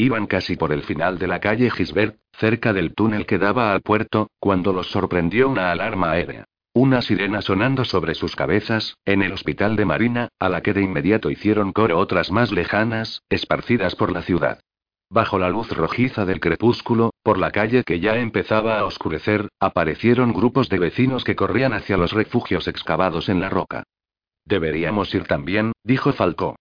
Iban casi por el final de la calle Gisbert, cerca del túnel que daba al puerto, cuando los sorprendió una alarma aérea. Una sirena sonando sobre sus cabezas, en el hospital de Marina, a la que de inmediato hicieron coro otras más lejanas, esparcidas por la ciudad. Bajo la luz rojiza del crepúsculo, por la calle que ya empezaba a oscurecer, aparecieron grupos de vecinos que corrían hacia los refugios excavados en la roca. Deberíamos ir también, dijo Falcó.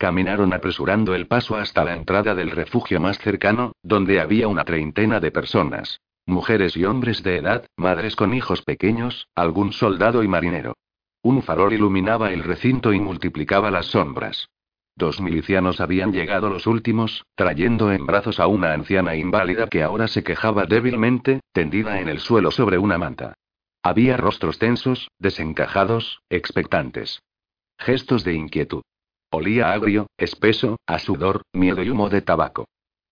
Caminaron apresurando el paso hasta la entrada del refugio más cercano, donde había una treintena de personas. Mujeres y hombres de edad, madres con hijos pequeños, algún soldado y marinero. Un farol iluminaba el recinto y multiplicaba las sombras. Dos milicianos habían llegado los últimos, trayendo en brazos a una anciana inválida que ahora se quejaba débilmente, tendida en el suelo sobre una manta. Había rostros tensos, desencajados, expectantes. Gestos de inquietud. Olía agrio, espeso, a sudor, miedo y humo de tabaco.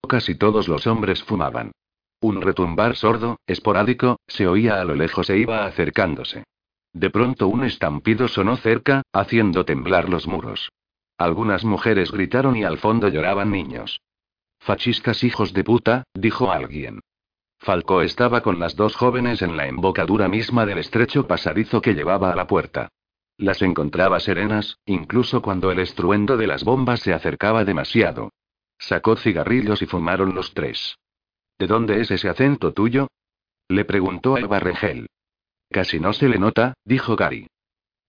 Casi todos los hombres fumaban. Un retumbar sordo, esporádico, se oía a lo lejos e iba acercándose. De pronto un estampido sonó cerca, haciendo temblar los muros. Algunas mujeres gritaron y al fondo lloraban niños. Fachistas hijos de puta, dijo alguien. Falcó estaba con las dos jóvenes en la embocadura misma del estrecho pasadizo que llevaba a la puerta. Las encontraba serenas, incluso cuando el estruendo de las bombas se acercaba demasiado. Sacó cigarrillos y fumaron los tres. ¿De dónde es ese acento tuyo? Le preguntó a Eva Regel. Casi no se le nota, dijo Gary.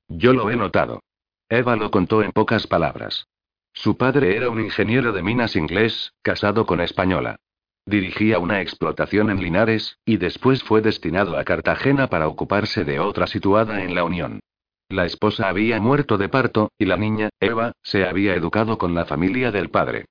Yo lo he notado. Eva lo contó en pocas palabras. Su padre era un ingeniero de minas inglés, casado con española. Dirigía una explotación en Linares, y después fue destinado a Cartagena para ocuparse de otra situada en la Unión. La esposa había muerto de parto, y la niña, Eva, se había educado con la familia del padre.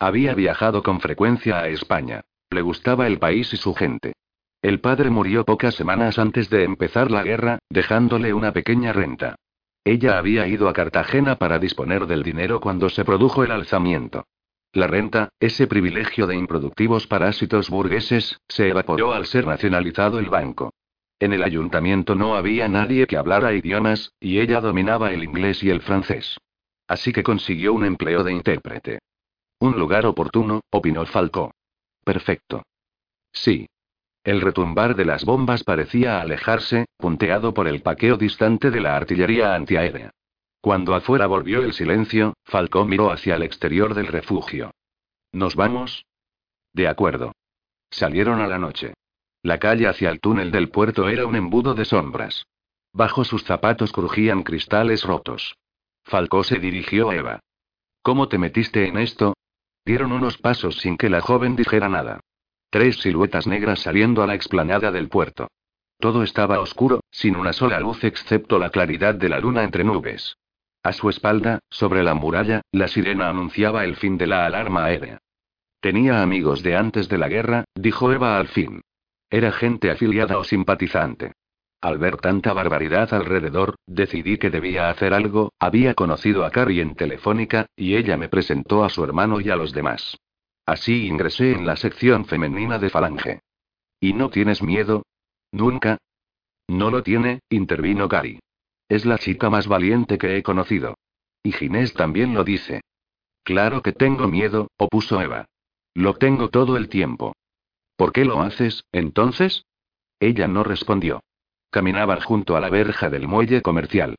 Había viajado con frecuencia a España. Le gustaba el país y su gente. El padre murió pocas semanas antes de empezar la guerra, dejándole una pequeña renta. Ella había ido a Cartagena para disponer del dinero cuando se produjo el alzamiento. La renta, ese privilegio de improductivos parásitos burgueses, se evaporó al ser nacionalizado el banco. En el ayuntamiento no había nadie que hablara idiomas, y ella dominaba el inglés y el francés. Así que consiguió un empleo de intérprete. Un lugar oportuno, opinó Falcó. Perfecto. Sí, el retumbar de las bombas parecía alejarse, punteado por el paqueo distante de la artillería antiaérea. Cuando afuera volvió el silencio, Falcón miró hacia el exterior del refugio. ¿Nos vamos? De acuerdo. Salieron a la noche. La calle hacia el túnel del puerto era un embudo de sombras. Bajo sus zapatos crujían cristales rotos. Falcó se dirigió a Eva. ¿Cómo te metiste en esto? Dieron unos pasos sin que la joven dijera nada. Tres siluetas negras saliendo a la explanada del puerto. Todo estaba oscuro, sin una sola luz excepto la claridad de la luna entre nubes. A su espalda, sobre la muralla, la sirena anunciaba el fin de la alarma aérea. Tenía amigos de antes de la guerra, dijo Eva al fin. Era gente afiliada o simpatizante. Al ver tanta barbaridad alrededor, decidí que debía hacer algo, había conocido a Carrie en Telefónica, y ella me presentó a su hermano y a los demás. Así ingresé en la sección femenina de Falange. ¿Y no tienes miedo? ¿Nunca? No lo tiene, intervino Gary. Es la chica más valiente que he conocido. Y Ginés también lo dice. Claro que tengo miedo, opuso Eva. Lo tengo todo el tiempo. ¿Por qué lo haces, entonces? Ella no respondió. Caminaban junto a la verja del muelle comercial.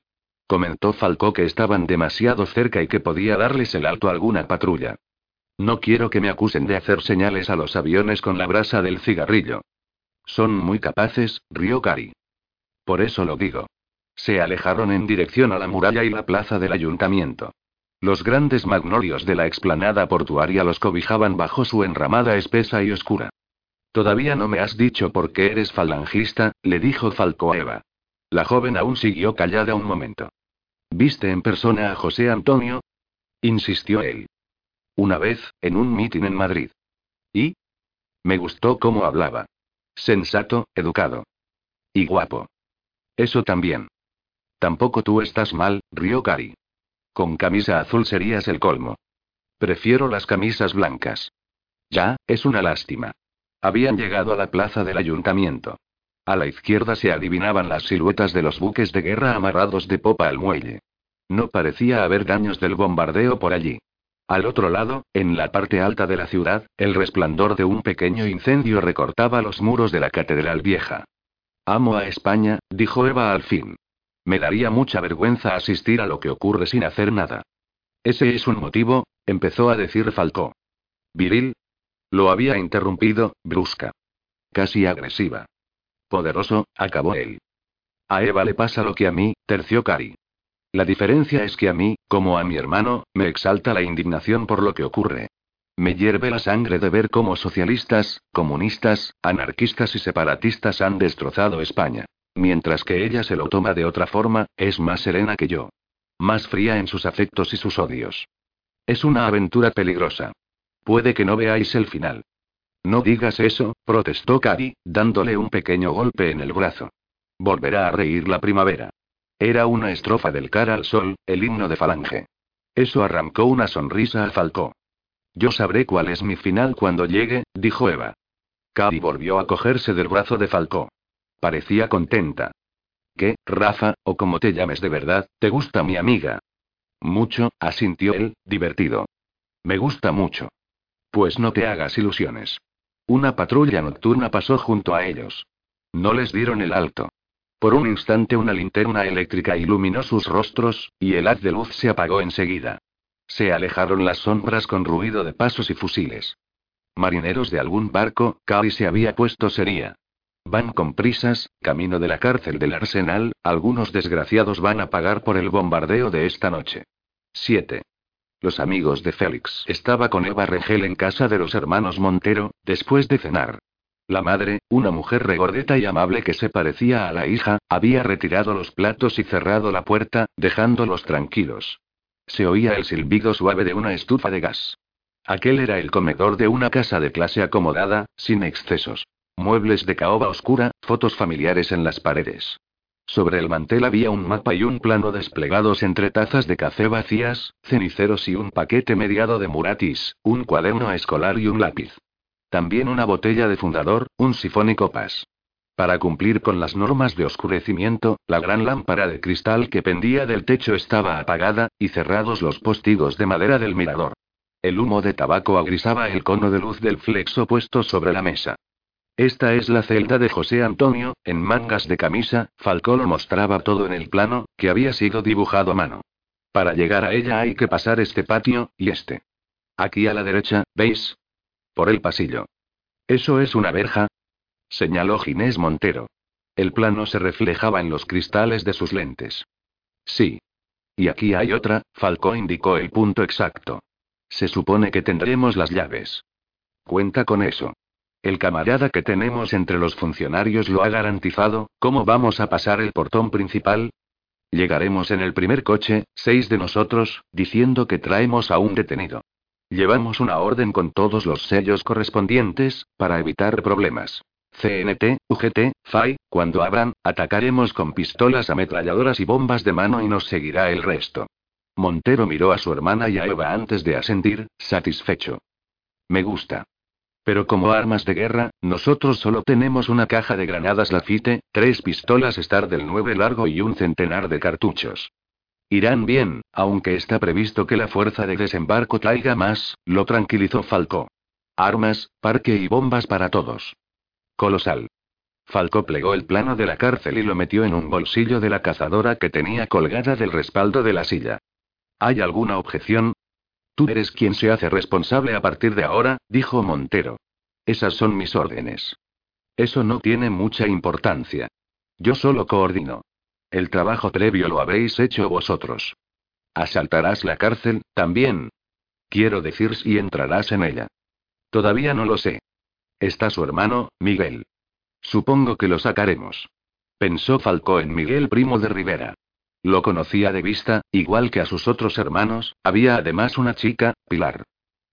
Comentó Falcó que estaban demasiado cerca y que podía darles el alto a alguna patrulla. No quiero que me acusen de hacer señales a los aviones con la brasa del cigarrillo. Son muy capaces, rió Cari. Por eso lo digo. Se alejaron en dirección a la muralla y la plaza del ayuntamiento. Los grandes magnolios de la explanada portuaria los cobijaban bajo su enramada espesa y oscura. Todavía no me has dicho por qué eres falangista, le dijo Falco a Eva. La joven aún siguió callada un momento. ¿Viste en persona a José Antonio? insistió él. Una vez, en un mitin en Madrid. ¿Y? Me gustó cómo hablaba. Sensato, educado. Y guapo. Eso también. Tampoco tú estás mal, rió Cari. Con camisa azul serías el colmo. Prefiero las camisas blancas. Ya, es una lástima. Habían llegado a la plaza del ayuntamiento. A la izquierda se adivinaban las siluetas de los buques de guerra amarrados de popa al muelle. No parecía haber daños del bombardeo por allí. Al otro lado, en la parte alta de la ciudad, el resplandor de un pequeño incendio recortaba los muros de la Catedral Vieja. Amo a España, dijo Eva al fin. Me daría mucha vergüenza asistir a lo que ocurre sin hacer nada. Ese es un motivo, empezó a decir Falcó. Viril. Lo había interrumpido, brusca. Casi agresiva. Poderoso, acabó él. A Eva le pasa lo que a mí, terció Cari. La diferencia es que a mí, como a mi hermano, me exalta la indignación por lo que ocurre. Me hierve la sangre de ver cómo socialistas, comunistas, anarquistas y separatistas han destrozado España. Mientras que ella se lo toma de otra forma, es más serena que yo. Más fría en sus afectos y sus odios. Es una aventura peligrosa. Puede que no veáis el final. No digas eso, protestó Cady, dándole un pequeño golpe en el brazo. Volverá a reír la primavera. Era una estrofa del cara al sol, el himno de Falange. Eso arrancó una sonrisa a Falcó. Yo sabré cuál es mi final cuando llegue, dijo Eva. Cady volvió a cogerse del brazo de Falcó. Parecía contenta. ¿Qué, Rafa, o como te llames de verdad, te gusta mi amiga? Mucho, asintió él, divertido. Me gusta mucho. Pues no te hagas ilusiones. Una patrulla nocturna pasó junto a ellos. No les dieron el alto. Por un instante una linterna eléctrica iluminó sus rostros, y el haz de luz se apagó enseguida. Se alejaron las sombras con ruido de pasos y fusiles. Marineros de algún barco, Cali se había puesto sería. Van con prisas, camino de la cárcel del arsenal, algunos desgraciados van a pagar por el bombardeo de esta noche. 7. Los amigos de Félix estaba con Eva Regel en casa de los hermanos Montero, después de cenar. La madre, una mujer regordeta y amable que se parecía a la hija, había retirado los platos y cerrado la puerta, dejándolos tranquilos. Se oía el silbido suave de una estufa de gas. Aquel era el comedor de una casa de clase acomodada, sin excesos. Muebles de caoba oscura, fotos familiares en las paredes. Sobre el mantel había un mapa y un plano desplegados entre tazas de café vacías, ceniceros y un paquete mediado de muratis, un cuaderno escolar y un lápiz. También una botella de fundador, un sifón y copas. Para cumplir con las normas de oscurecimiento, la gran lámpara de cristal que pendía del techo estaba apagada, y cerrados los postigos de madera del mirador. El humo de tabaco agrisaba el cono de luz del flexo puesto sobre la mesa. Esta es la celda de José Antonio, en mangas de camisa, Falcó lo mostraba todo en el plano, que había sido dibujado a mano. Para llegar a ella hay que pasar este patio, y este. Aquí a la derecha, ¿veis? Por el pasillo. ¿Eso es una verja? Señaló Ginés Montero. El plano se reflejaba en los cristales de sus lentes. Sí. Y aquí hay otra, Falcó indicó el punto exacto. Se supone que tendremos las llaves. Cuenta con eso. El camarada que tenemos entre los funcionarios lo ha garantizado, ¿cómo vamos a pasar el portón principal? Llegaremos en el primer coche, seis de nosotros, diciendo que traemos a un detenido. Llevamos una orden con todos los sellos correspondientes, para evitar problemas. CNT, UGT, FAI, cuando abran, atacaremos con pistolas ametralladoras y bombas de mano y nos seguirá el resto. Montero miró a su hermana y a Eva antes de asentir, satisfecho. Me gusta. Pero como armas de guerra, nosotros solo tenemos una caja de granadas Lafite, tres pistolas Star del 9 largo y un centenar de cartuchos. Irán bien, aunque está previsto que la fuerza de desembarco traiga más, lo tranquilizó Falco. Armas, parque y bombas para todos. Colosal. Falco plegó el plano de la cárcel y lo metió en un bolsillo de la cazadora que tenía colgada del respaldo de la silla. ¿Hay alguna objeción? Tú eres quien se hace responsable a partir de ahora, dijo Montero. Esas son mis órdenes. Eso no tiene mucha importancia. Yo solo coordino. El trabajo previo lo habréis hecho vosotros. ¿Asaltarás la cárcel, también? Quiero decir si entrarás en ella. Todavía no lo sé. Está su hermano, Miguel. Supongo que lo sacaremos. Pensó Falcó en Miguel Primo de Rivera. Lo conocía de vista, igual que a sus otros hermanos, había además una chica, Pilar.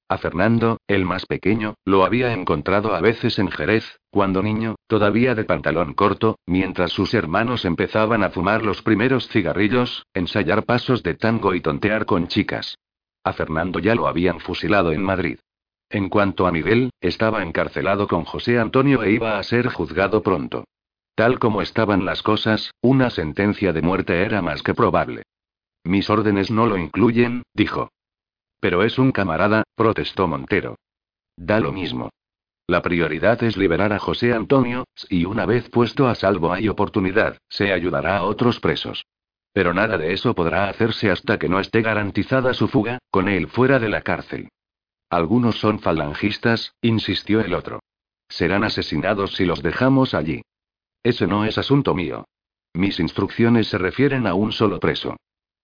A Fernando, el más pequeño, lo había encontrado a veces en Jerez, cuando niño, todavía de pantalón corto, mientras sus hermanos empezaban a fumar los primeros cigarrillos, ensayar pasos de tango y tontear con chicas. A Fernando ya lo habían fusilado en Madrid. En cuanto a Miguel, estaba encarcelado con José Antonio e iba a ser juzgado pronto. Tal como estaban las cosas, una sentencia de muerte era más que probable. Mis órdenes no lo incluyen, dijo. Pero es un camarada, protestó Montero. Da lo mismo. La prioridad es liberar a José Antonio, y una vez puesto a salvo hay oportunidad, se ayudará a otros presos. Pero nada de eso podrá hacerse hasta que no esté garantizada su fuga, con él fuera de la cárcel. Algunos son falangistas, insistió el otro. Serán asesinados si los dejamos allí. Ese no es asunto mío. Mis instrucciones se refieren a un solo preso.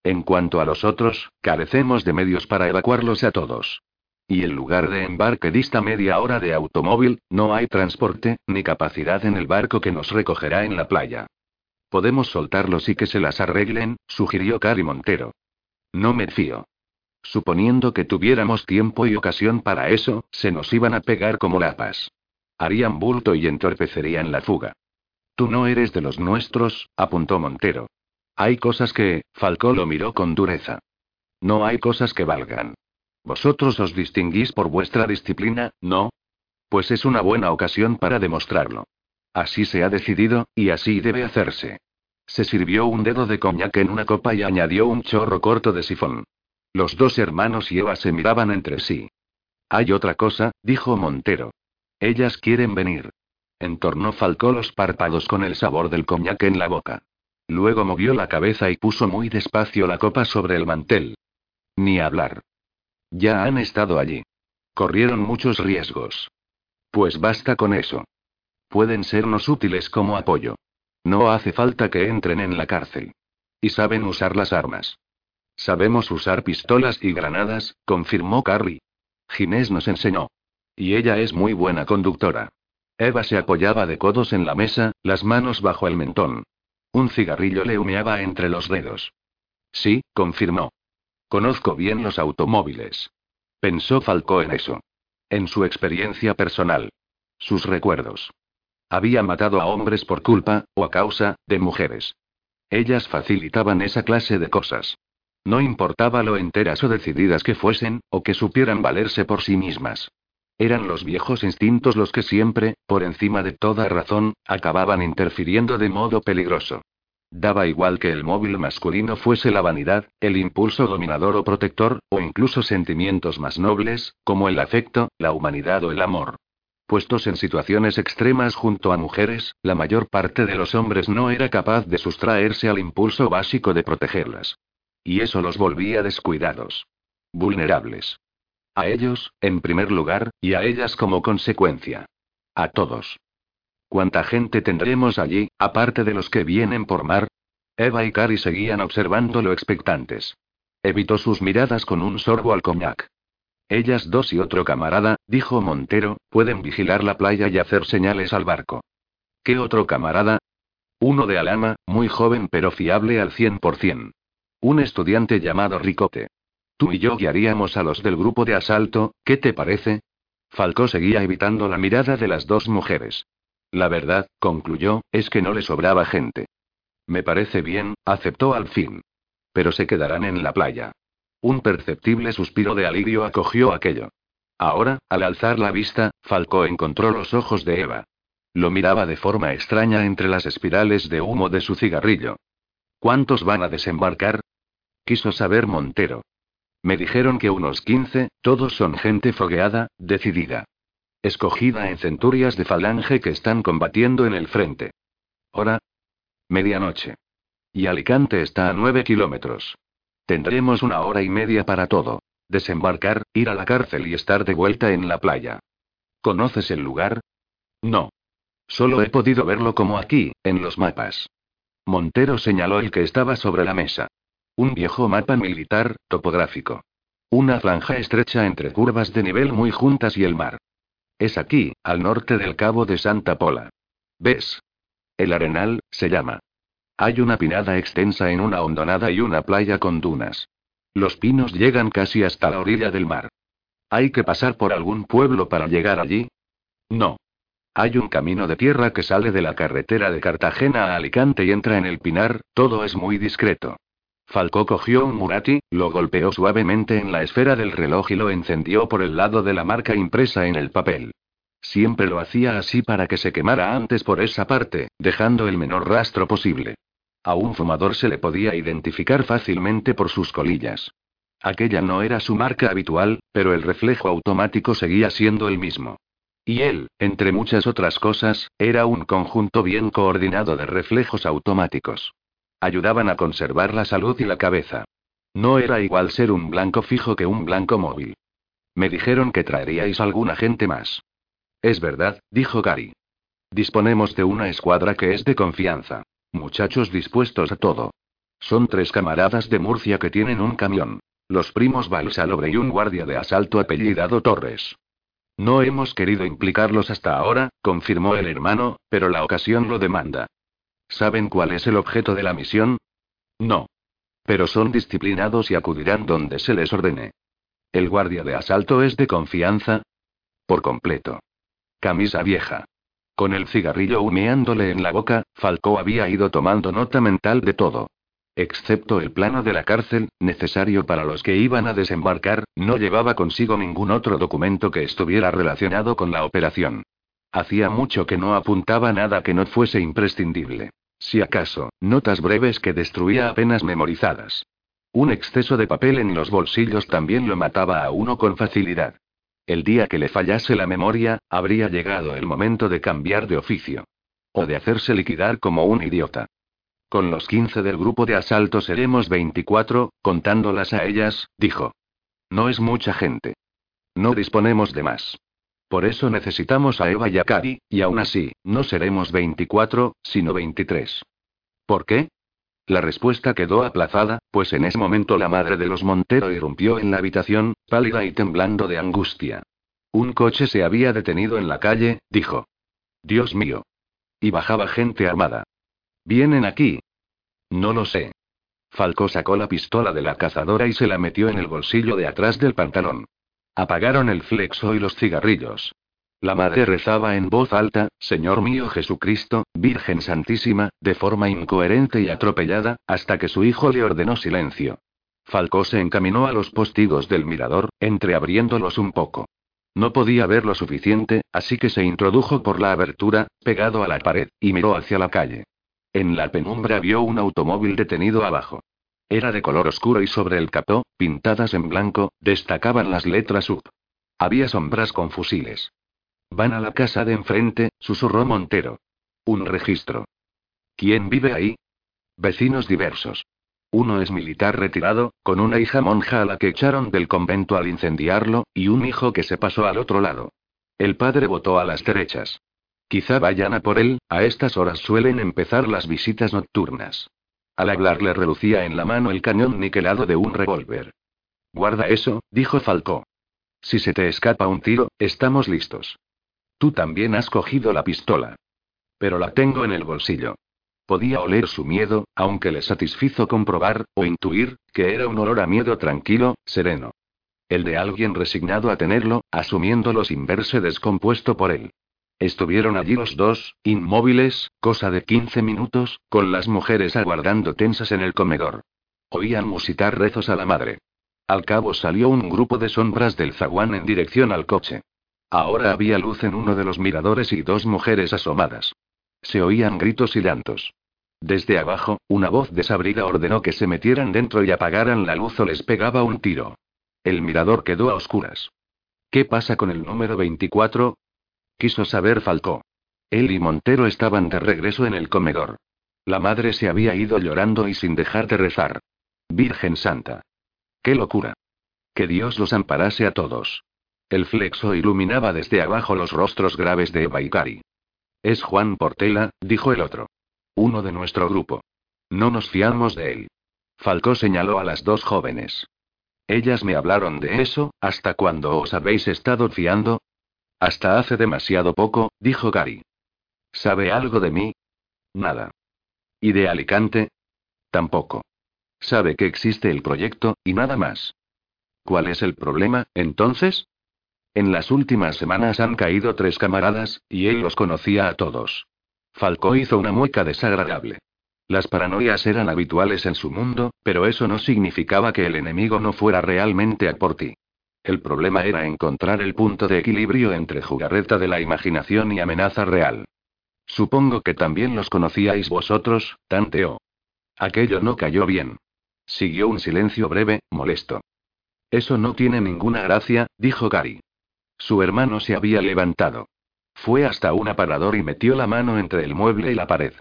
En cuanto a los otros, carecemos de medios para evacuarlos a todos. Y el lugar de embarque dista media hora de automóvil, no hay transporte, ni capacidad en el barco que nos recogerá en la playa. Podemos soltarlos y que se las arreglen, sugirió Cari Montero. No me fío. Suponiendo que tuviéramos tiempo y ocasión para eso, se nos iban a pegar como lapas. Harían bulto y entorpecerían la fuga. Tú no eres de los nuestros, apuntó Montero. Hay cosas que, Falcó lo miró con dureza. No hay cosas que valgan. Vosotros os distinguís por vuestra disciplina, ¿no? Pues es una buena ocasión para demostrarlo. Así se ha decidido, y así debe hacerse. Se sirvió un dedo de coñac en una copa y añadió un chorro corto de sifón. Los dos hermanos y Eva se miraban entre sí. Hay otra cosa, dijo Montero. Ellas quieren venir. Entornó Falcó los párpados con el sabor del coñac en la boca. Luego movió la cabeza y puso muy despacio la copa sobre el mantel. Ni hablar. Ya han estado allí. Corrieron muchos riesgos. Pues basta con eso. Pueden sernos útiles como apoyo. No hace falta que entren en la cárcel. Y saben usar las armas. Sabemos usar pistolas y granadas, confirmó Carrie. Ginés nos enseñó. Y ella es muy buena conductora. Eva se apoyaba de codos en la mesa, las manos bajo el mentón. Un cigarrillo le humeaba entre los dedos. Sí, confirmó. Conozco bien los automóviles. Pensó Falcó en eso. En su experiencia personal. Sus recuerdos. Había matado a hombres por culpa, o a causa, de mujeres. Ellas facilitaban esa clase de cosas. No importaba lo enteras o decididas que fuesen, o que supieran valerse por sí mismas. Eran los viejos instintos los que siempre, por encima de toda razón, acababan interfiriendo de modo peligroso. Daba igual que el móvil masculino fuese la vanidad, el impulso dominador o protector, o incluso sentimientos más nobles, como el afecto, la humanidad o el amor. Puestos en situaciones extremas junto a mujeres, la mayor parte de los hombres no era capaz de sustraerse al impulso básico de protegerlas. Y eso los volvía descuidados. Vulnerables. A ellos, en primer lugar, y a ellas como consecuencia. A todos. ¿Cuánta gente tendremos allí, aparte de los que vienen por mar? Eva y Cari seguían observándolo expectantes. Evitó sus miradas con un sorbo al coñac. Ellas dos y otro camarada, dijo Montero, pueden vigilar la playa y hacer señales al barco. ¿Qué otro camarada? Uno de Alama, muy joven pero fiable al cien por cien. Un estudiante llamado Ricote. Tú y yo guiaríamos a los del grupo de asalto, ¿qué te parece? Falcó seguía evitando la mirada de las dos mujeres. La verdad, concluyó, es que no le sobraba gente. Me parece bien, aceptó al fin. Pero se quedarán en la playa. Un perceptible suspiro de alivio acogió aquello. Ahora, al alzar la vista, Falcó encontró los ojos de Eva. Lo miraba de forma extraña entre las espirales de humo de su cigarrillo. ¿Cuántos van a desembarcar? Quiso saber Montero. Me dijeron que unos 15, todos son gente fogueada, decidida. Escogida en centurias de falange que están combatiendo en el frente. Hora. Medianoche. Y Alicante está a nueve kilómetros. Tendremos una hora y media para todo. Desembarcar, ir a la cárcel y estar de vuelta en la playa. ¿Conoces el lugar? No. Solo he podido verlo como aquí, en los mapas. Montero señaló el que estaba sobre la mesa. Un viejo mapa militar, topográfico. Una franja estrecha entre curvas de nivel muy juntas y el mar. Es aquí, al norte del cabo de Santa Pola. ¿Ves? El Arenal, se llama. Hay una pinada extensa en una hondonada y una playa con dunas. Los pinos llegan casi hasta la orilla del mar. ¿Hay que pasar por algún pueblo para llegar allí? No. Hay un camino de tierra que sale de la carretera de Cartagena a Alicante y entra en el Pinar, todo es muy discreto. Falcó cogió un Murati, lo golpeó suavemente en la esfera del reloj y lo encendió por el lado de la marca impresa en el papel. Siempre lo hacía así para que se quemara antes por esa parte, dejando el menor rastro posible. A un fumador se le podía identificar fácilmente por sus colillas. Aquella no era su marca habitual, pero el reflejo automático seguía siendo el mismo. Y él, entre muchas otras cosas, era un conjunto bien coordinado de reflejos automáticos. Ayudaban a conservar la salud y la cabeza. No era igual ser un blanco fijo que un blanco móvil. Me dijeron que traeríais alguna gente más. Es verdad, dijo Gary. Disponemos de una escuadra que es de confianza. Muchachos dispuestos a todo. Son tres camaradas de Murcia que tienen un camión. Los primos Balsalobre y un guardia de asalto apellidado Torres. No hemos querido implicarlos hasta ahora, confirmó el hermano, pero la ocasión lo demanda. ¿Saben cuál es el objeto de la misión? No. Pero son disciplinados y acudirán donde se les ordene. ¿El guardia de asalto es de confianza? Por completo. Camisa vieja. Con el cigarrillo humeándole en la boca, Falcó había ido tomando nota mental de todo. Excepto el plano de la cárcel, necesario para los que iban a desembarcar, no llevaba consigo ningún otro documento que estuviera relacionado con la operación. Hacía mucho que no apuntaba nada que no fuese imprescindible. Si acaso, notas breves que destruía apenas memorizadas. Un exceso de papel en los bolsillos también lo mataba a uno con facilidad. El día que le fallase la memoria, habría llegado el momento de cambiar de oficio. O de hacerse liquidar como un idiota. Con los 15 del grupo de asalto seremos 24, contándolas a ellas, dijo. No es mucha gente. No disponemos de más. Por eso necesitamos a Eva y a Cari, y aún así, no seremos 24, sino 23. ¿Por qué? La respuesta quedó aplazada, pues en ese momento la madre de los Montero irrumpió en la habitación, pálida y temblando de angustia. Un coche se había detenido en la calle, dijo. Dios mío. Y bajaba gente armada. Vienen aquí. No lo sé. Falcó sacó la pistola de la cazadora y se la metió en el bolsillo de atrás del pantalón. Apagaron el flexo y los cigarrillos. La madre rezaba en voz alta, Señor mío Jesucristo, Virgen Santísima, de forma incoherente y atropellada, hasta que su hijo le ordenó silencio. Falcó se encaminó a los postigos del mirador, entreabriéndolos un poco. No podía ver lo suficiente, así que se introdujo por la abertura, pegado a la pared, y miró hacia la calle. En la penumbra vio un automóvil detenido abajo. Era de color oscuro y sobre el capó, pintadas en blanco, destacaban las letras UP. Había sombras con fusiles. Van a la casa de enfrente, susurró Montero. Un registro. ¿Quién vive ahí? Vecinos diversos. Uno es militar retirado, con una hija monja a la que echaron del convento al incendiarlo, y un hijo que se pasó al otro lado. El padre votó a las derechas. Quizá vayan a por él, a estas horas suelen empezar las visitas nocturnas. Al hablar le relucía en la mano el cañón niquelado de un revólver. Guarda eso, dijo Falcó. Si se te escapa un tiro, estamos listos. Tú también has cogido la pistola. Pero la tengo en el bolsillo. Podía oler su miedo, aunque le satisfizo comprobar, o intuir, que era un olor a miedo tranquilo, sereno. El de alguien resignado a tenerlo, asumiéndolo sin verse descompuesto por él. Estuvieron allí los dos, inmóviles, cosa de 15 minutos, con las mujeres aguardando tensas en el comedor. Oían musitar rezos a la madre. Al cabo salió un grupo de sombras del zaguán en dirección al coche. Ahora había luz en uno de los miradores y dos mujeres asomadas. Se oían gritos y llantos. Desde abajo, una voz desabrida ordenó que se metieran dentro y apagaran la luz o les pegaba un tiro. El mirador quedó a oscuras. ¿Qué pasa con el número 24? Quiso saber Falcó. Él y Montero estaban de regreso en el comedor. La madre se había ido llorando y sin dejar de rezar. Virgen Santa. ¡Qué locura! Que Dios los amparase a todos. El flexo iluminaba desde abajo los rostros graves de Eva. Es Juan Portela, dijo el otro. Uno de nuestro grupo. No nos fiamos de él. Falcó señaló a las dos jóvenes. Ellas me hablaron de eso, ¿hasta cuándo os habéis estado fiando? Hasta hace demasiado poco, dijo Gary. ¿Sabe algo de mí? Nada. ¿Y de Alicante? Tampoco. Sabe que existe el proyecto, y nada más. ¿Cuál es el problema, entonces? En las últimas semanas han caído tres camaradas, y él los conocía a todos. Falcó hizo una mueca desagradable. Las paranoias eran habituales en su mundo, pero eso no significaba que el enemigo no fuera realmente a por ti. El problema era encontrar el punto de equilibrio entre jugarreta de la imaginación y amenaza real. Supongo que también los conocíais vosotros, tanteó. Aquello no cayó bien. Siguió un silencio breve, molesto. Eso no tiene ninguna gracia, dijo Cari. Su hermano se había levantado. Fue hasta un aparador y metió la mano entre el mueble y la pared.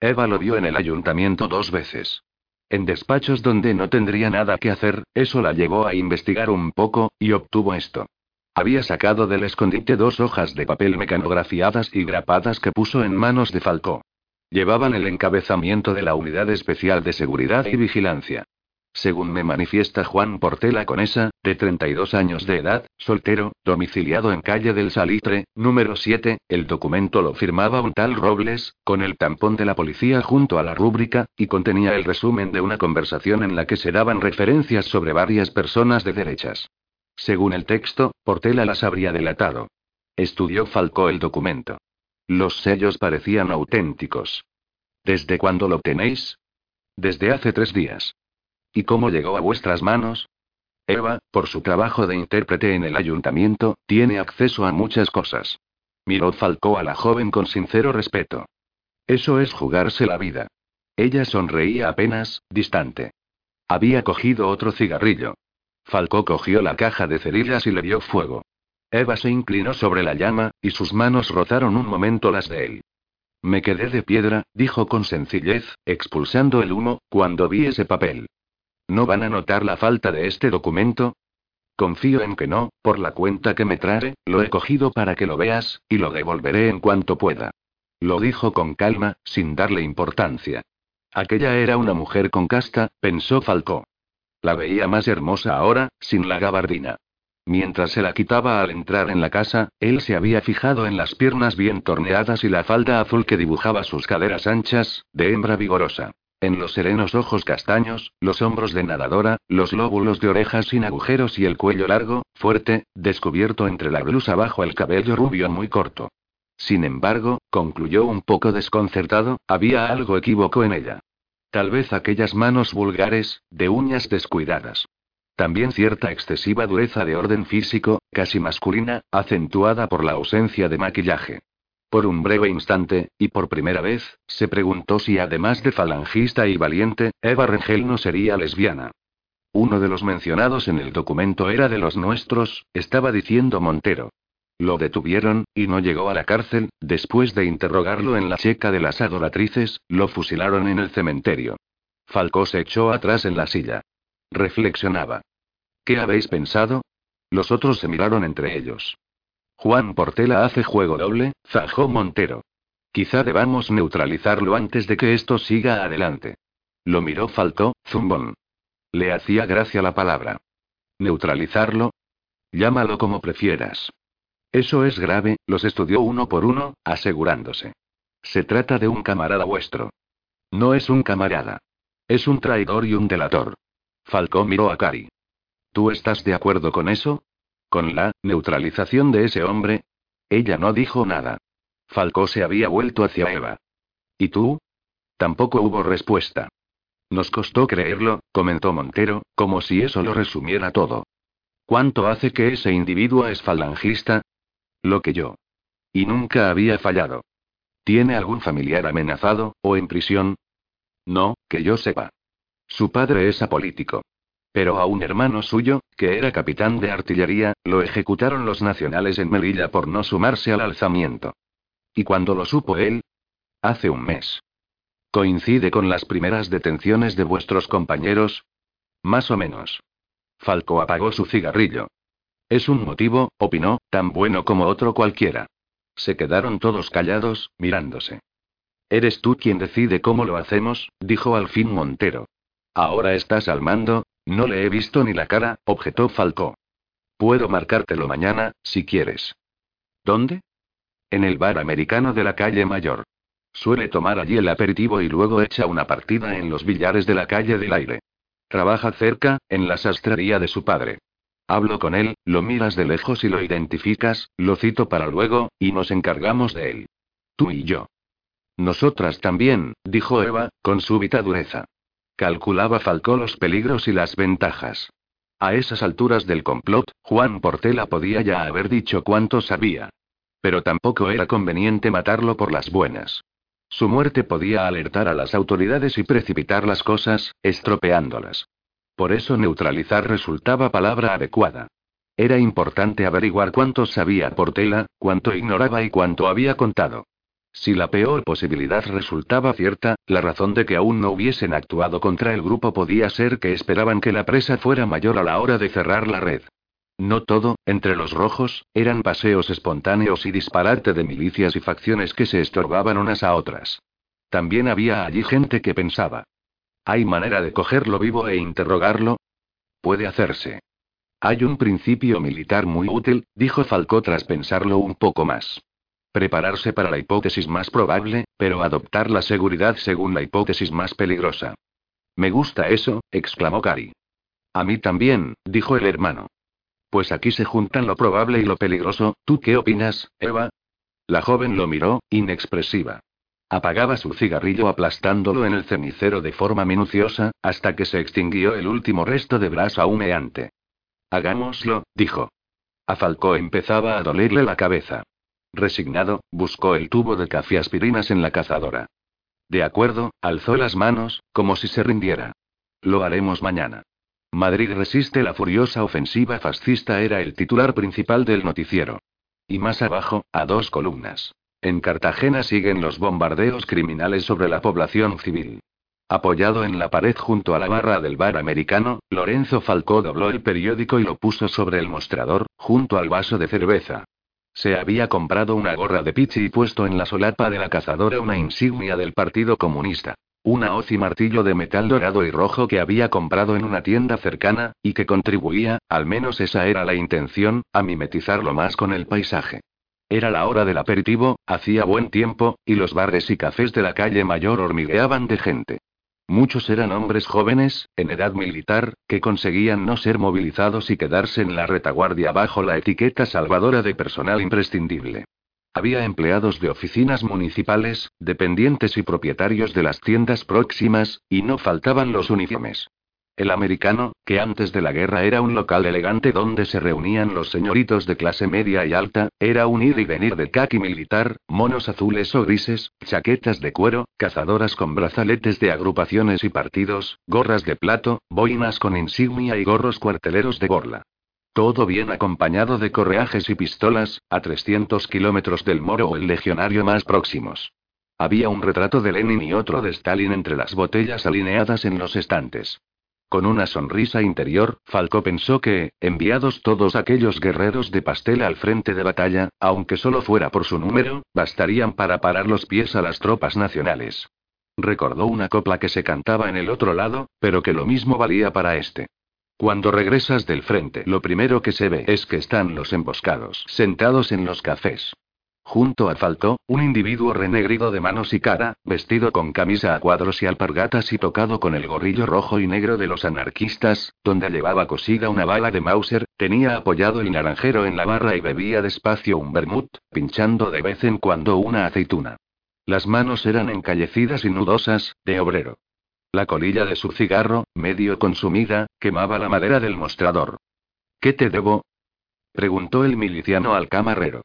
Eva lo vio en el ayuntamiento dos veces. En despachos donde no tendría nada que hacer, eso la llevó a investigar un poco, y obtuvo esto. Había sacado del escondite dos hojas de papel mecanografiadas y grapadas que puso en manos de Falcó. Llevaban el encabezamiento de la Unidad Especial de Seguridad y Vigilancia. Según me manifiesta Juan Portela Conesa, de 32 años de edad, soltero, domiciliado en calle del Salitre, número 7, el documento lo firmaba un tal Robles, con el tampón de la policía junto a la rúbrica, y contenía el resumen de una conversación en la que se daban referencias sobre varias personas de derechas. Según el texto, Portela las habría delatado. Estudió Falcó el documento. Los sellos parecían auténticos. ¿Desde cuándo lo tenéis? Desde hace tres días. ¿Y cómo llegó a vuestras manos? Eva, por su trabajo de intérprete en el ayuntamiento, tiene acceso a muchas cosas. Miró Falcó a la joven con sincero respeto. Eso es jugarse la vida. Ella sonreía apenas, distante. Había cogido otro cigarrillo. Falcó cogió la caja de cerillas y le dio fuego. Eva se inclinó sobre la llama, y sus manos rozaron un momento las de él. Me quedé de piedra, dijo con sencillez, expulsando el humo, cuando vi ese papel. ¿No van a notar la falta de este documento? Confío en que no, por la cuenta que me trae, lo he cogido para que lo veas, y lo devolveré en cuanto pueda. Lo dijo con calma, sin darle importancia. Aquella era una mujer con casta, pensó Falcó. La veía más hermosa ahora, sin la gabardina. Mientras se la quitaba al entrar en la casa, él se había fijado en las piernas bien torneadas y la falda azul que dibujaba sus caderas anchas, de hembra vigorosa. En los serenos ojos castaños, los hombros de nadadora, los lóbulos de orejas sin agujeros y el cuello largo, fuerte, descubierto entre la blusa bajo el cabello rubio muy corto. Sin embargo, concluyó un poco desconcertado, había algo equívoco en ella. Tal vez aquellas manos vulgares, de uñas descuidadas. También cierta excesiva dureza de orden físico, casi masculina, acentuada por la ausencia de maquillaje. Por un breve instante, y por primera vez, se preguntó si además de falangista y valiente, Eva Rengel no sería lesbiana. Uno de los mencionados en el documento era de los nuestros, estaba diciendo Montero. Lo detuvieron, y no llegó a la cárcel, después de interrogarlo en la checa de las adoratrices, lo fusilaron en el cementerio. Falcó se echó atrás en la silla. Reflexionaba. ¿Qué habéis pensado? Los otros se miraron entre ellos. Juan Portela hace juego doble, zajó Montero. Quizá debamos neutralizarlo antes de que esto siga adelante. Lo miró Falcó, zumbón. Le hacía gracia la palabra. ¿Neutralizarlo? Llámalo como prefieras. Eso es grave, los estudió uno por uno, asegurándose. Se trata de un camarada vuestro. No es un camarada. Es un traidor y un delator. Falcó miró a Cari. ¿Tú estás de acuerdo con eso? Con la neutralización de ese hombre. Ella no dijo nada. Falcó se había vuelto hacia Eva. ¿Y tú? Tampoco hubo respuesta. Nos costó creerlo, comentó Montero, como si eso lo resumiera todo. ¿Cuánto hace que ese individuo es falangista? Lo que yo. Y nunca había fallado. ¿Tiene algún familiar amenazado, o en prisión? No, que yo sepa. Su padre es apolítico. Pero a un hermano suyo, que era capitán de artillería, lo ejecutaron los nacionales en Melilla por no sumarse al alzamiento. ¿Y cuando lo supo él? Hace un mes. ¿Coincide con las primeras detenciones de vuestros compañeros? Más o menos. Falco apagó su cigarrillo. Es un motivo, opinó, tan bueno como otro cualquiera. Se quedaron todos callados, mirándose. Eres tú quien decide cómo lo hacemos, dijo al fin Montero. Ahora estás al mando, no le he visto ni la cara, objetó Falcó. Puedo marcártelo mañana, si quieres. ¿Dónde? En el bar americano de la calle Mayor. Suele tomar allí el aperitivo y luego echa una partida en los billares de la calle del aire. Trabaja cerca, en la sastrería de su padre. Hablo con él, lo miras de lejos y lo identificas, lo cito para luego, y nos encargamos de él. Tú y yo. Nosotras también, dijo Eva, con súbita dureza. Calculaba Falcó los peligros y las ventajas. A esas alturas del complot, Juan Portela podía ya haber dicho cuánto sabía. Pero tampoco era conveniente matarlo por las buenas. Su muerte podía alertar a las autoridades y precipitar las cosas, estropeándolas. Por eso neutralizar resultaba palabra adecuada. Era importante averiguar cuánto sabía Portela, cuánto ignoraba y cuánto había contado. Si la peor posibilidad resultaba cierta, la razón de que aún no hubiesen actuado contra el grupo podía ser que esperaban que la presa fuera mayor a la hora de cerrar la red. No todo, entre los rojos, eran paseos espontáneos y disparate de milicias y facciones que se estorbaban unas a otras. También había allí gente que pensaba. ¿Hay manera de cogerlo vivo e interrogarlo? Puede hacerse. Hay un principio militar muy útil, dijo Falcó tras pensarlo un poco más. Prepararse para la hipótesis más probable, pero adoptar la seguridad según la hipótesis más peligrosa. Me gusta eso, exclamó Cari. A mí también, dijo el hermano. Pues aquí se juntan lo probable y lo peligroso, ¿tú qué opinas, Eva? La joven lo miró, inexpresiva. Apagaba su cigarrillo aplastándolo en el cenicero de forma minuciosa, hasta que se extinguió el último resto de brasa humeante. Hagámoslo, dijo. A Falcó empezaba a dolerle la cabeza. Resignado, buscó el tubo de café aspirinas en la cazadora. De acuerdo, alzó las manos, como si se rindiera. Lo haremos mañana. Madrid resiste la furiosa ofensiva fascista era el titular principal del noticiero. Y más abajo, a dos columnas. En Cartagena siguen los bombardeos criminales sobre la población civil. Apoyado en la pared junto a la barra del bar americano, Lorenzo Falcó dobló el periódico y lo puso sobre el mostrador, junto al vaso de cerveza. Se había comprado una gorra de pichi y puesto en la solapa de la cazadora una insignia del Partido Comunista. Una hoz y martillo de metal dorado y rojo que había comprado en una tienda cercana, y que contribuía, al menos esa era la intención, a mimetizarlo más con el paisaje. Era la hora del aperitivo, hacía buen tiempo, y los bares y cafés de la calle mayor hormigueaban de gente. Muchos eran hombres jóvenes, en edad militar, que conseguían no ser movilizados y quedarse en la retaguardia bajo la etiqueta salvadora de personal imprescindible. Había empleados de oficinas municipales, dependientes y propietarios de las tiendas próximas, y no faltaban los uniformes. El americano, que antes de la guerra era un local elegante donde se reunían los señoritos de clase media y alta, era un ir y venir de khaki militar, monos azules o grises, chaquetas de cuero, cazadoras con brazaletes de agrupaciones y partidos, gorras de plato, boinas con insignia y gorros cuarteleros de gorla. Todo bien acompañado de correajes y pistolas, a 300 kilómetros del moro o el legionario más próximos. Había un retrato de Lenin y otro de Stalin entre las botellas alineadas en los estantes. Con una sonrisa interior, Falco pensó que, enviados todos aquellos guerreros de pastel al frente de batalla, aunque solo fuera por su número, bastarían para parar los pies a las tropas nacionales. Recordó una copla que se cantaba en el otro lado, pero que lo mismo valía para este. Cuando regresas del frente, lo primero que se ve es que están los emboscados sentados en los cafés. Junto a Faltó, un individuo renegrido de manos y cara, vestido con camisa a cuadros y alpargatas y tocado con el gorrillo rojo y negro de los anarquistas, donde llevaba cosida una bala de Mauser, tenía apoyado el naranjero en la barra y bebía despacio un vermut, pinchando de vez en cuando una aceituna. Las manos eran encallecidas y nudosas, de obrero. La colilla de su cigarro, medio consumida, quemaba la madera del mostrador. ¿Qué te debo? preguntó el miliciano al camarero.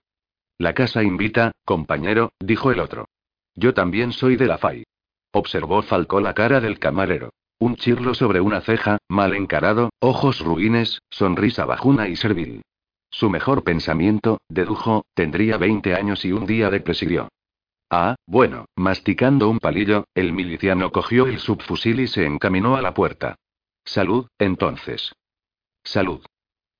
La casa invita, compañero, dijo el otro. Yo también soy de la FAI. Observó Falcó la cara del camarero. Un chirlo sobre una ceja, mal encarado, ojos ruines, sonrisa bajuna y servil. Su mejor pensamiento, dedujo, tendría 20 años y un día de presidio. Ah, bueno, masticando un palillo, el miliciano cogió el subfusil y se encaminó a la puerta. Salud, entonces. Salud.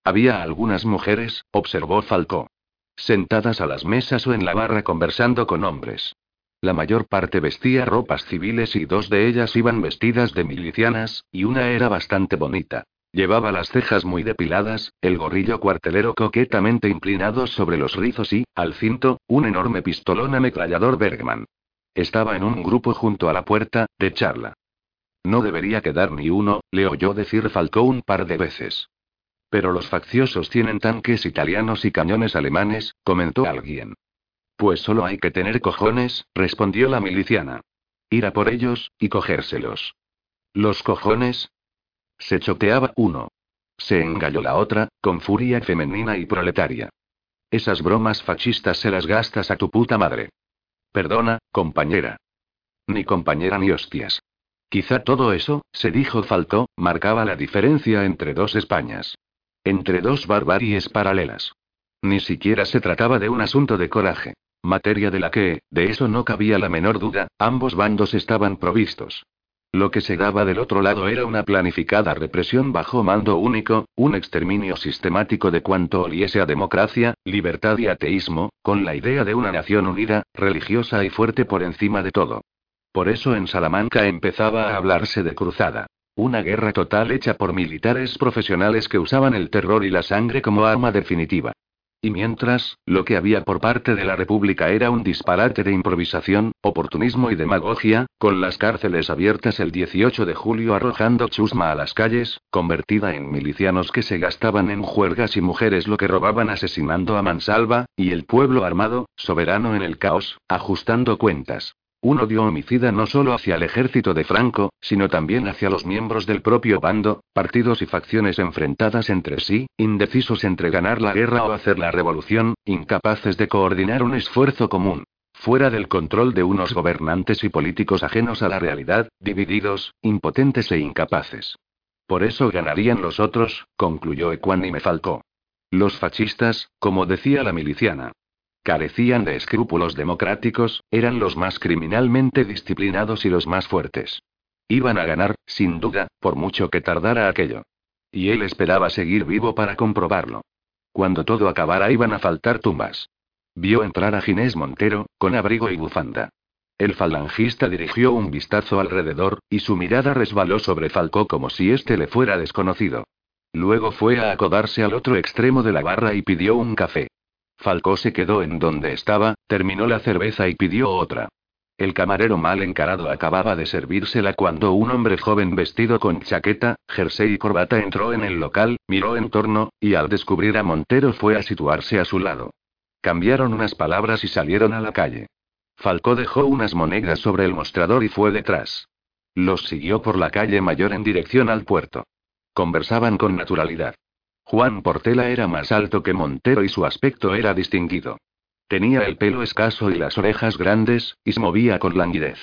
Había algunas mujeres, observó Falcó. Sentadas a las mesas o en la barra conversando con hombres. La mayor parte vestía ropas civiles y dos de ellas iban vestidas de milicianas, y una era bastante bonita. Llevaba las cejas muy depiladas, el gorrillo cuartelero coquetamente inclinado sobre los rizos y, al cinto, un enorme pistolón ametrallador Bergman. Estaba en un grupo junto a la puerta, de charla. No debería quedar ni uno, le oyó decir Falcó un par de veces. Pero los facciosos tienen tanques italianos y cañones alemanes, comentó alguien. Pues solo hay que tener cojones, respondió la miliciana. Ir a por ellos, y cogérselos. ¿Los cojones? Se choteaba uno. Se engalló la otra, con furia femenina y proletaria. Esas bromas fascistas se las gastas a tu puta madre. Perdona, compañera. Ni compañera ni hostias. Quizá todo eso, se dijo Faltó, marcaba la diferencia entre dos Españas. Entre dos barbaries paralelas. Ni siquiera se trataba de un asunto de coraje. Materia de la que, de eso no cabía la menor duda, ambos bandos estaban provistos. Lo que se daba del otro lado era una planificada represión bajo mando único, un exterminio sistemático de cuanto oliese a democracia, libertad y ateísmo, con la idea de una nación unida, religiosa y fuerte por encima de todo. Por eso en Salamanca empezaba a hablarse de cruzada. Una guerra total hecha por militares profesionales que usaban el terror y la sangre como arma definitiva. Y mientras, lo que había por parte de la República era un disparate de improvisación, oportunismo y demagogia, con las cárceles abiertas el 18 de julio arrojando chusma a las calles, convertida en milicianos que se gastaban en juergas y mujeres lo que robaban asesinando a mansalva, y el pueblo armado, soberano en el caos, ajustando cuentas. Un odio homicida no solo hacia el ejército de Franco, sino también hacia los miembros del propio bando, partidos y facciones enfrentadas entre sí, indecisos entre ganar la guerra o hacer la revolución, incapaces de coordinar un esfuerzo común. Fuera del control de unos gobernantes y políticos ajenos a la realidad, divididos, impotentes e incapaces. Por eso ganarían los otros, concluyó Ecuánime Falcó. Los fascistas, como decía la miliciana, Carecían de escrúpulos democráticos, eran los más criminalmente disciplinados y los más fuertes. Iban a ganar, sin duda, por mucho que tardara aquello. Y él esperaba seguir vivo para comprobarlo. Cuando todo acabara iban a faltar tumbas. Vio entrar a Ginés Montero, con abrigo y bufanda. El falangista dirigió un vistazo alrededor, y su mirada resbaló sobre Falcó como si éste le fuera desconocido. Luego fue a acodarse al otro extremo de la barra y pidió un café. Falcó se quedó en donde estaba, terminó la cerveza y pidió otra. El camarero mal encarado acababa de servírsela cuando un hombre joven vestido con chaqueta, jersey y corbata entró en el local, miró en torno, y al descubrir a Montero fue a situarse a su lado. Cambiaron unas palabras y salieron a la calle. Falcó dejó unas monedas sobre el mostrador y fue detrás. Los siguió por la calle mayor en dirección al puerto. Conversaban con naturalidad. Juan Portela era más alto que Montero y su aspecto era distinguido. Tenía el pelo escaso y las orejas grandes, y se movía con languidez.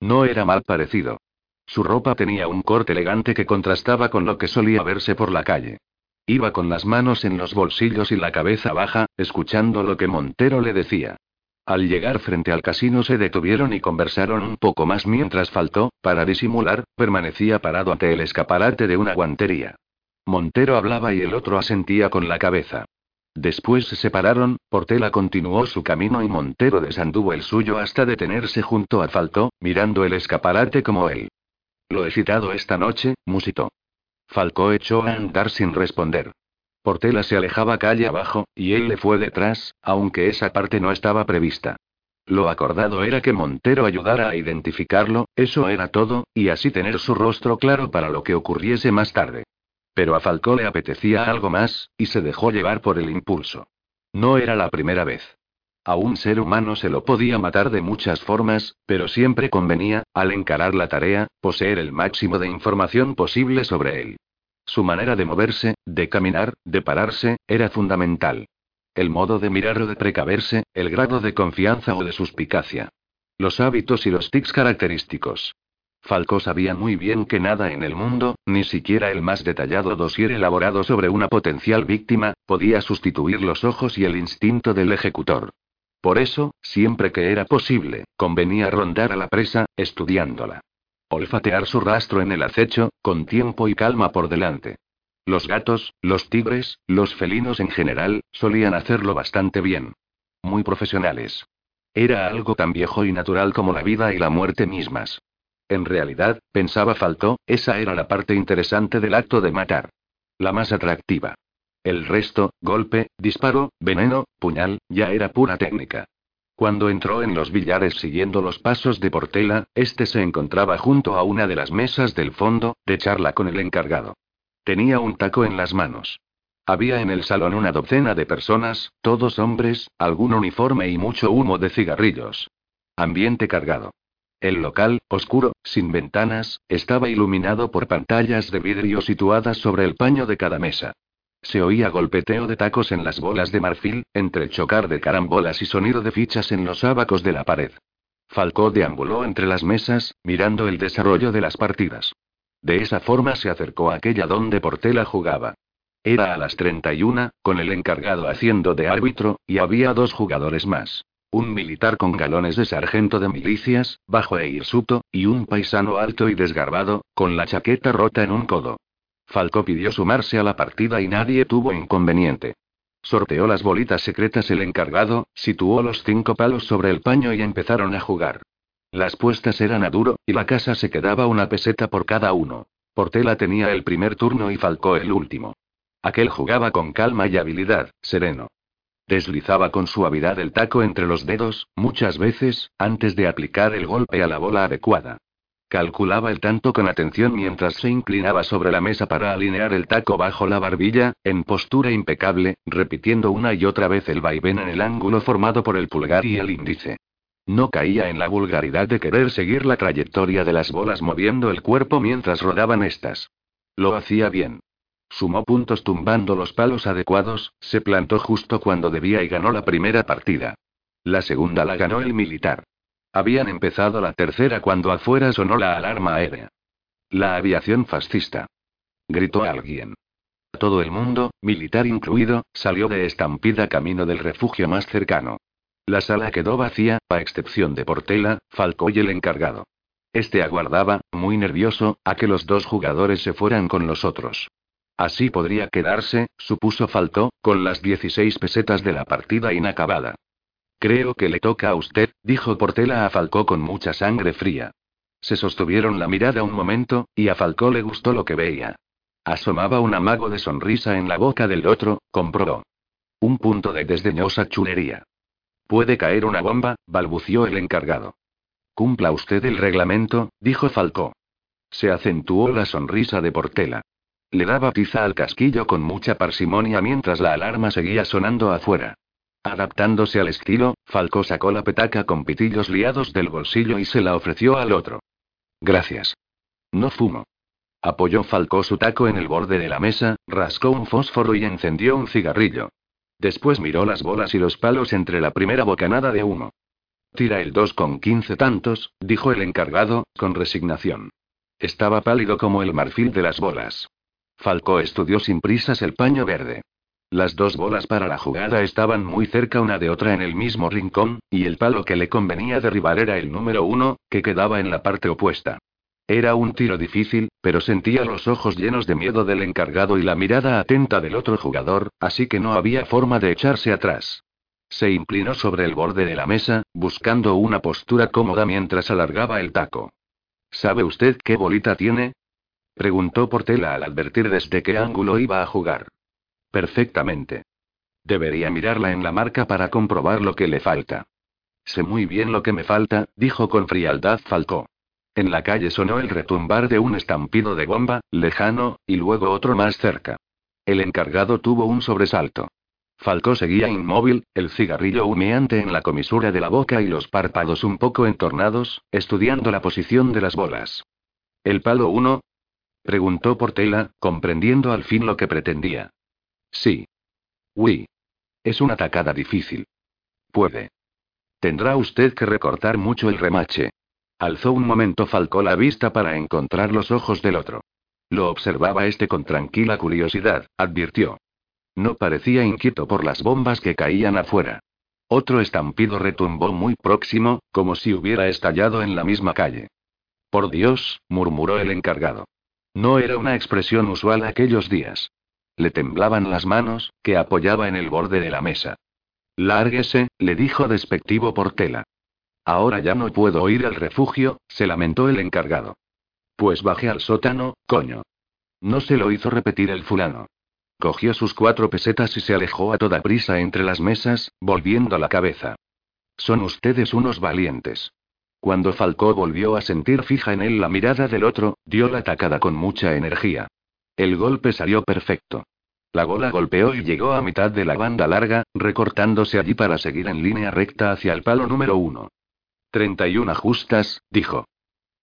No era mal parecido. Su ropa tenía un corte elegante que contrastaba con lo que solía verse por la calle. Iba con las manos en los bolsillos y la cabeza baja, escuchando lo que Montero le decía. Al llegar frente al casino se detuvieron y conversaron un poco más mientras faltó, para disimular, permanecía parado ante el escaparate de una guantería. Montero hablaba y el otro asentía con la cabeza. Después se separaron, Portela continuó su camino y Montero desanduvo el suyo hasta detenerse junto a Faltó, mirando el escaparate como él. Lo he citado esta noche, musitó. Falcó echó a andar sin responder. Portela se alejaba calle abajo, y él le fue detrás, aunque esa parte no estaba prevista. Lo acordado era que Montero ayudara a identificarlo, eso era todo, y así tener su rostro claro para lo que ocurriese más tarde. Pero a Falcó le apetecía algo más, y se dejó llevar por el impulso. No era la primera vez. A un ser humano se lo podía matar de muchas formas, pero siempre convenía, al encarar la tarea, poseer el máximo de información posible sobre él. Su manera de moverse, de caminar, de pararse, era fundamental. El modo de mirar o de precaverse, el grado de confianza o de suspicacia. Los hábitos y los tics característicos. Falco sabía muy bien que nada en el mundo, ni siquiera el más detallado dossier elaborado sobre una potencial víctima, podía sustituir los ojos y el instinto del ejecutor. Por eso, siempre que era posible, convenía rondar a la presa, estudiándola. Olfatear su rastro en el acecho, con tiempo y calma por delante. Los gatos, los tigres, los felinos en general, solían hacerlo bastante bien. Muy profesionales. Era algo tan viejo y natural como la vida y la muerte mismas. En realidad, pensaba Faltó, esa era la parte interesante del acto de matar. La más atractiva. El resto, golpe, disparo, veneno, puñal, ya era pura técnica. Cuando entró en los billares siguiendo los pasos de Portela, este se encontraba junto a una de las mesas del fondo, de charla con el encargado. Tenía un taco en las manos. Había en el salón una docena de personas, todos hombres, algún uniforme y mucho humo de cigarrillos. Ambiente cargado. El local, oscuro, sin ventanas, estaba iluminado por pantallas de vidrio situadas sobre el paño de cada mesa. Se oía golpeteo de tacos en las bolas de marfil, entre chocar de carambolas y sonido de fichas en los ábacos de la pared. Falcó deambuló entre las mesas, mirando el desarrollo de las partidas. De esa forma se acercó a aquella donde Portela jugaba. Era a las 31, con el encargado haciendo de árbitro, y había dos jugadores más. Un militar con galones de sargento de milicias, bajo e hirsuto, y un paisano alto y desgarbado, con la chaqueta rota en un codo. Falcó pidió sumarse a la partida y nadie tuvo inconveniente. Sorteó las bolitas secretas el encargado, situó los cinco palos sobre el paño y empezaron a jugar. Las puestas eran a duro, y la casa se quedaba una peseta por cada uno. Portela tenía el primer turno y Falcó el último. Aquel jugaba con calma y habilidad, sereno. Deslizaba con suavidad el taco entre los dedos, muchas veces, antes de aplicar el golpe a la bola adecuada. Calculaba el tanto con atención mientras se inclinaba sobre la mesa para alinear el taco bajo la barbilla, en postura impecable, repitiendo una y otra vez el vaivén en el ángulo formado por el pulgar y el índice. No caía en la vulgaridad de querer seguir la trayectoria de las bolas moviendo el cuerpo mientras rodaban estas. Lo hacía bien. Sumó puntos tumbando los palos adecuados, se plantó justo cuando debía y ganó la primera partida. La segunda la ganó el militar. Habían empezado la tercera cuando afuera sonó la alarma aérea. La aviación fascista. Gritó alguien. Todo el mundo, militar incluido, salió de estampida camino del refugio más cercano. La sala quedó vacía, a excepción de Portela, Falco y el encargado. Este aguardaba, muy nervioso, a que los dos jugadores se fueran con los otros. Así podría quedarse, supuso Falcó, con las 16 pesetas de la partida inacabada. Creo que le toca a usted, dijo Portela a Falcó con mucha sangre fría. Se sostuvieron la mirada un momento, y a Falcó le gustó lo que veía. Asomaba un amago de sonrisa en la boca del otro, comprobó. Un punto de desdeñosa chulería. Puede caer una bomba, balbució el encargado. Cumpla usted el reglamento, dijo Falcó. Se acentuó la sonrisa de Portela. Le daba tiza al casquillo con mucha parsimonia mientras la alarma seguía sonando afuera. Adaptándose al estilo, Falco sacó la petaca con pitillos liados del bolsillo y se la ofreció al otro. Gracias. No fumo. Apoyó Falco su taco en el borde de la mesa, rascó un fósforo y encendió un cigarrillo. Después miró las bolas y los palos entre la primera bocanada de humo. Tira el dos con quince tantos, dijo el encargado, con resignación. Estaba pálido como el marfil de las bolas. Falco estudió sin prisas el paño verde. Las dos bolas para la jugada estaban muy cerca una de otra en el mismo rincón, y el palo que le convenía derribar era el número uno, que quedaba en la parte opuesta. Era un tiro difícil, pero sentía los ojos llenos de miedo del encargado y la mirada atenta del otro jugador, así que no había forma de echarse atrás. Se inclinó sobre el borde de la mesa, buscando una postura cómoda mientras alargaba el taco. ¿Sabe usted qué bolita tiene? Preguntó Portela al advertir desde qué ángulo iba a jugar. Perfectamente. Debería mirarla en la marca para comprobar lo que le falta. Sé muy bien lo que me falta, dijo con frialdad Falcó. En la calle sonó el retumbar de un estampido de bomba, lejano, y luego otro más cerca. El encargado tuvo un sobresalto. Falcó seguía inmóvil, el cigarrillo humeante en la comisura de la boca y los párpados un poco entornados, estudiando la posición de las bolas. El palo 1, Preguntó Portela, comprendiendo al fin lo que pretendía. Sí. Uy. Es una tacada difícil. Puede. Tendrá usted que recortar mucho el remache. Alzó un momento Falcó la vista para encontrar los ojos del otro. Lo observaba este con tranquila curiosidad, advirtió. No parecía inquieto por las bombas que caían afuera. Otro estampido retumbó muy próximo, como si hubiera estallado en la misma calle. Por Dios, murmuró el encargado. No era una expresión usual aquellos días. Le temblaban las manos, que apoyaba en el borde de la mesa. Lárguese, le dijo despectivo Portela. Ahora ya no puedo ir al refugio, se lamentó el encargado. Pues baje al sótano, coño. No se lo hizo repetir el fulano. Cogió sus cuatro pesetas y se alejó a toda prisa entre las mesas, volviendo la cabeza. Son ustedes unos valientes. Cuando Falcó volvió a sentir fija en él la mirada del otro, dio la tacada con mucha energía. El golpe salió perfecto. La bola golpeó y llegó a mitad de la banda larga, recortándose allí para seguir en línea recta hacia el palo número uno. 31 justas, dijo.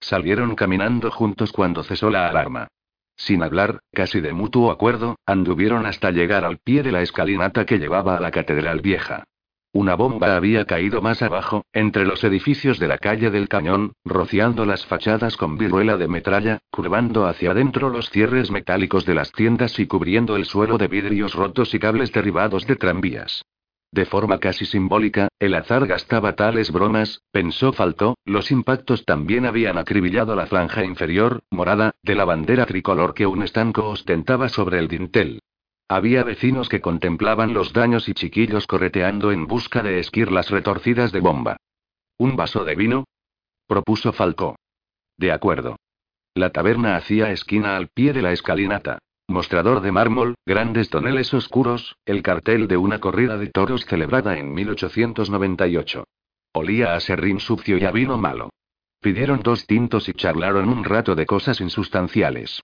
Salieron caminando juntos cuando cesó la alarma. Sin hablar, casi de mutuo acuerdo, anduvieron hasta llegar al pie de la escalinata que llevaba a la Catedral Vieja. Una bomba había caído más abajo, entre los edificios de la calle del Cañón, rociando las fachadas con viruela de metralla, curvando hacia adentro los cierres metálicos de las tiendas y cubriendo el suelo de vidrios rotos y cables derribados de tranvías. De forma casi simbólica, el azar gastaba tales bromas, pensó Faltó, los impactos también habían acribillado la franja inferior, morada, de la bandera tricolor que un estanco ostentaba sobre el dintel. Había vecinos que contemplaban los daños y chiquillos correteando en busca de esquirlas retorcidas de bomba. ¿Un vaso de vino? propuso Falcó. De acuerdo. La taberna hacía esquina al pie de la escalinata. Mostrador de mármol, grandes toneles oscuros, el cartel de una corrida de toros celebrada en 1898. Olía a serrín sucio y a vino malo. Pidieron dos tintos y charlaron un rato de cosas insustanciales.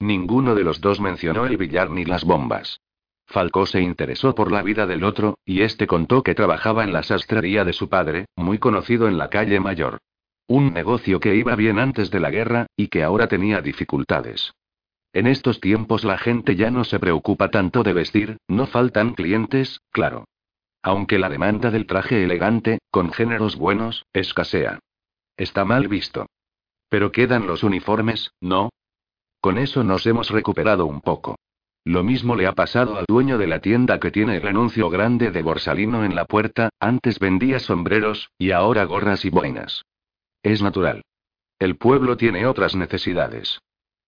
Ninguno de los dos mencionó el billar ni las bombas. Falcó se interesó por la vida del otro, y este contó que trabajaba en la sastrería de su padre, muy conocido en la calle Mayor. Un negocio que iba bien antes de la guerra, y que ahora tenía dificultades. En estos tiempos la gente ya no se preocupa tanto de vestir, no faltan clientes, claro. Aunque la demanda del traje elegante, con géneros buenos, escasea. Está mal visto. Pero quedan los uniformes, ¿no? Con eso nos hemos recuperado un poco. Lo mismo le ha pasado al dueño de la tienda que tiene el anuncio grande de Borsalino en la puerta, antes vendía sombreros, y ahora gorras y boinas. Es natural. El pueblo tiene otras necesidades.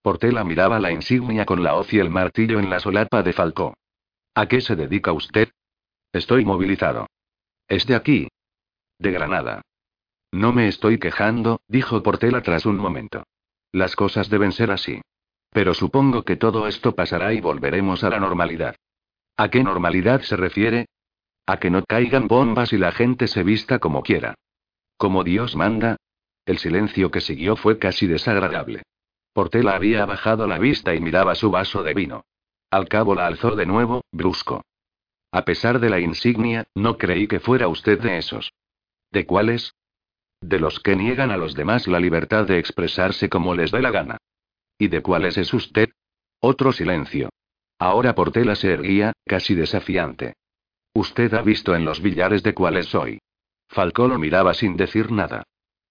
Portela miraba la insignia con la hoz y el martillo en la solapa de Falcó. ¿A qué se dedica usted? Estoy movilizado. ¿Es de aquí? De Granada. No me estoy quejando, dijo Portela tras un momento. Las cosas deben ser así. Pero supongo que todo esto pasará y volveremos a la normalidad. ¿A qué normalidad se refiere? A que no caigan bombas y la gente se vista como quiera. Como Dios manda. El silencio que siguió fue casi desagradable. Portela había bajado la vista y miraba su vaso de vino. Al cabo la alzó de nuevo, brusco. A pesar de la insignia, no creí que fuera usted de esos. ¿De cuáles? De los que niegan a los demás la libertad de expresarse como les dé la gana. ¿Y de cuáles es usted? Otro silencio. Ahora Portela se erguía, casi desafiante. Usted ha visto en los billares de cuáles soy. Falcó lo miraba sin decir nada.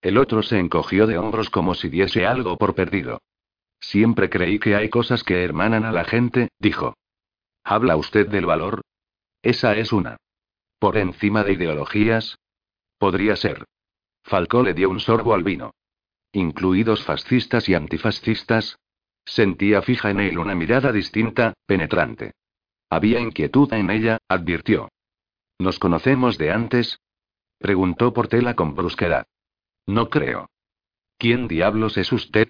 El otro se encogió de hombros como si diese algo por perdido. Siempre creí que hay cosas que hermanan a la gente, dijo. ¿Habla usted del valor? Esa es una. ¿Por encima de ideologías? Podría ser. Falcó le dio un sorbo al vino incluidos fascistas y antifascistas? Sentía fija en él una mirada distinta, penetrante. Había inquietud en ella, advirtió. ¿Nos conocemos de antes? preguntó Portela con brusquedad. No creo. ¿Quién diablos es usted?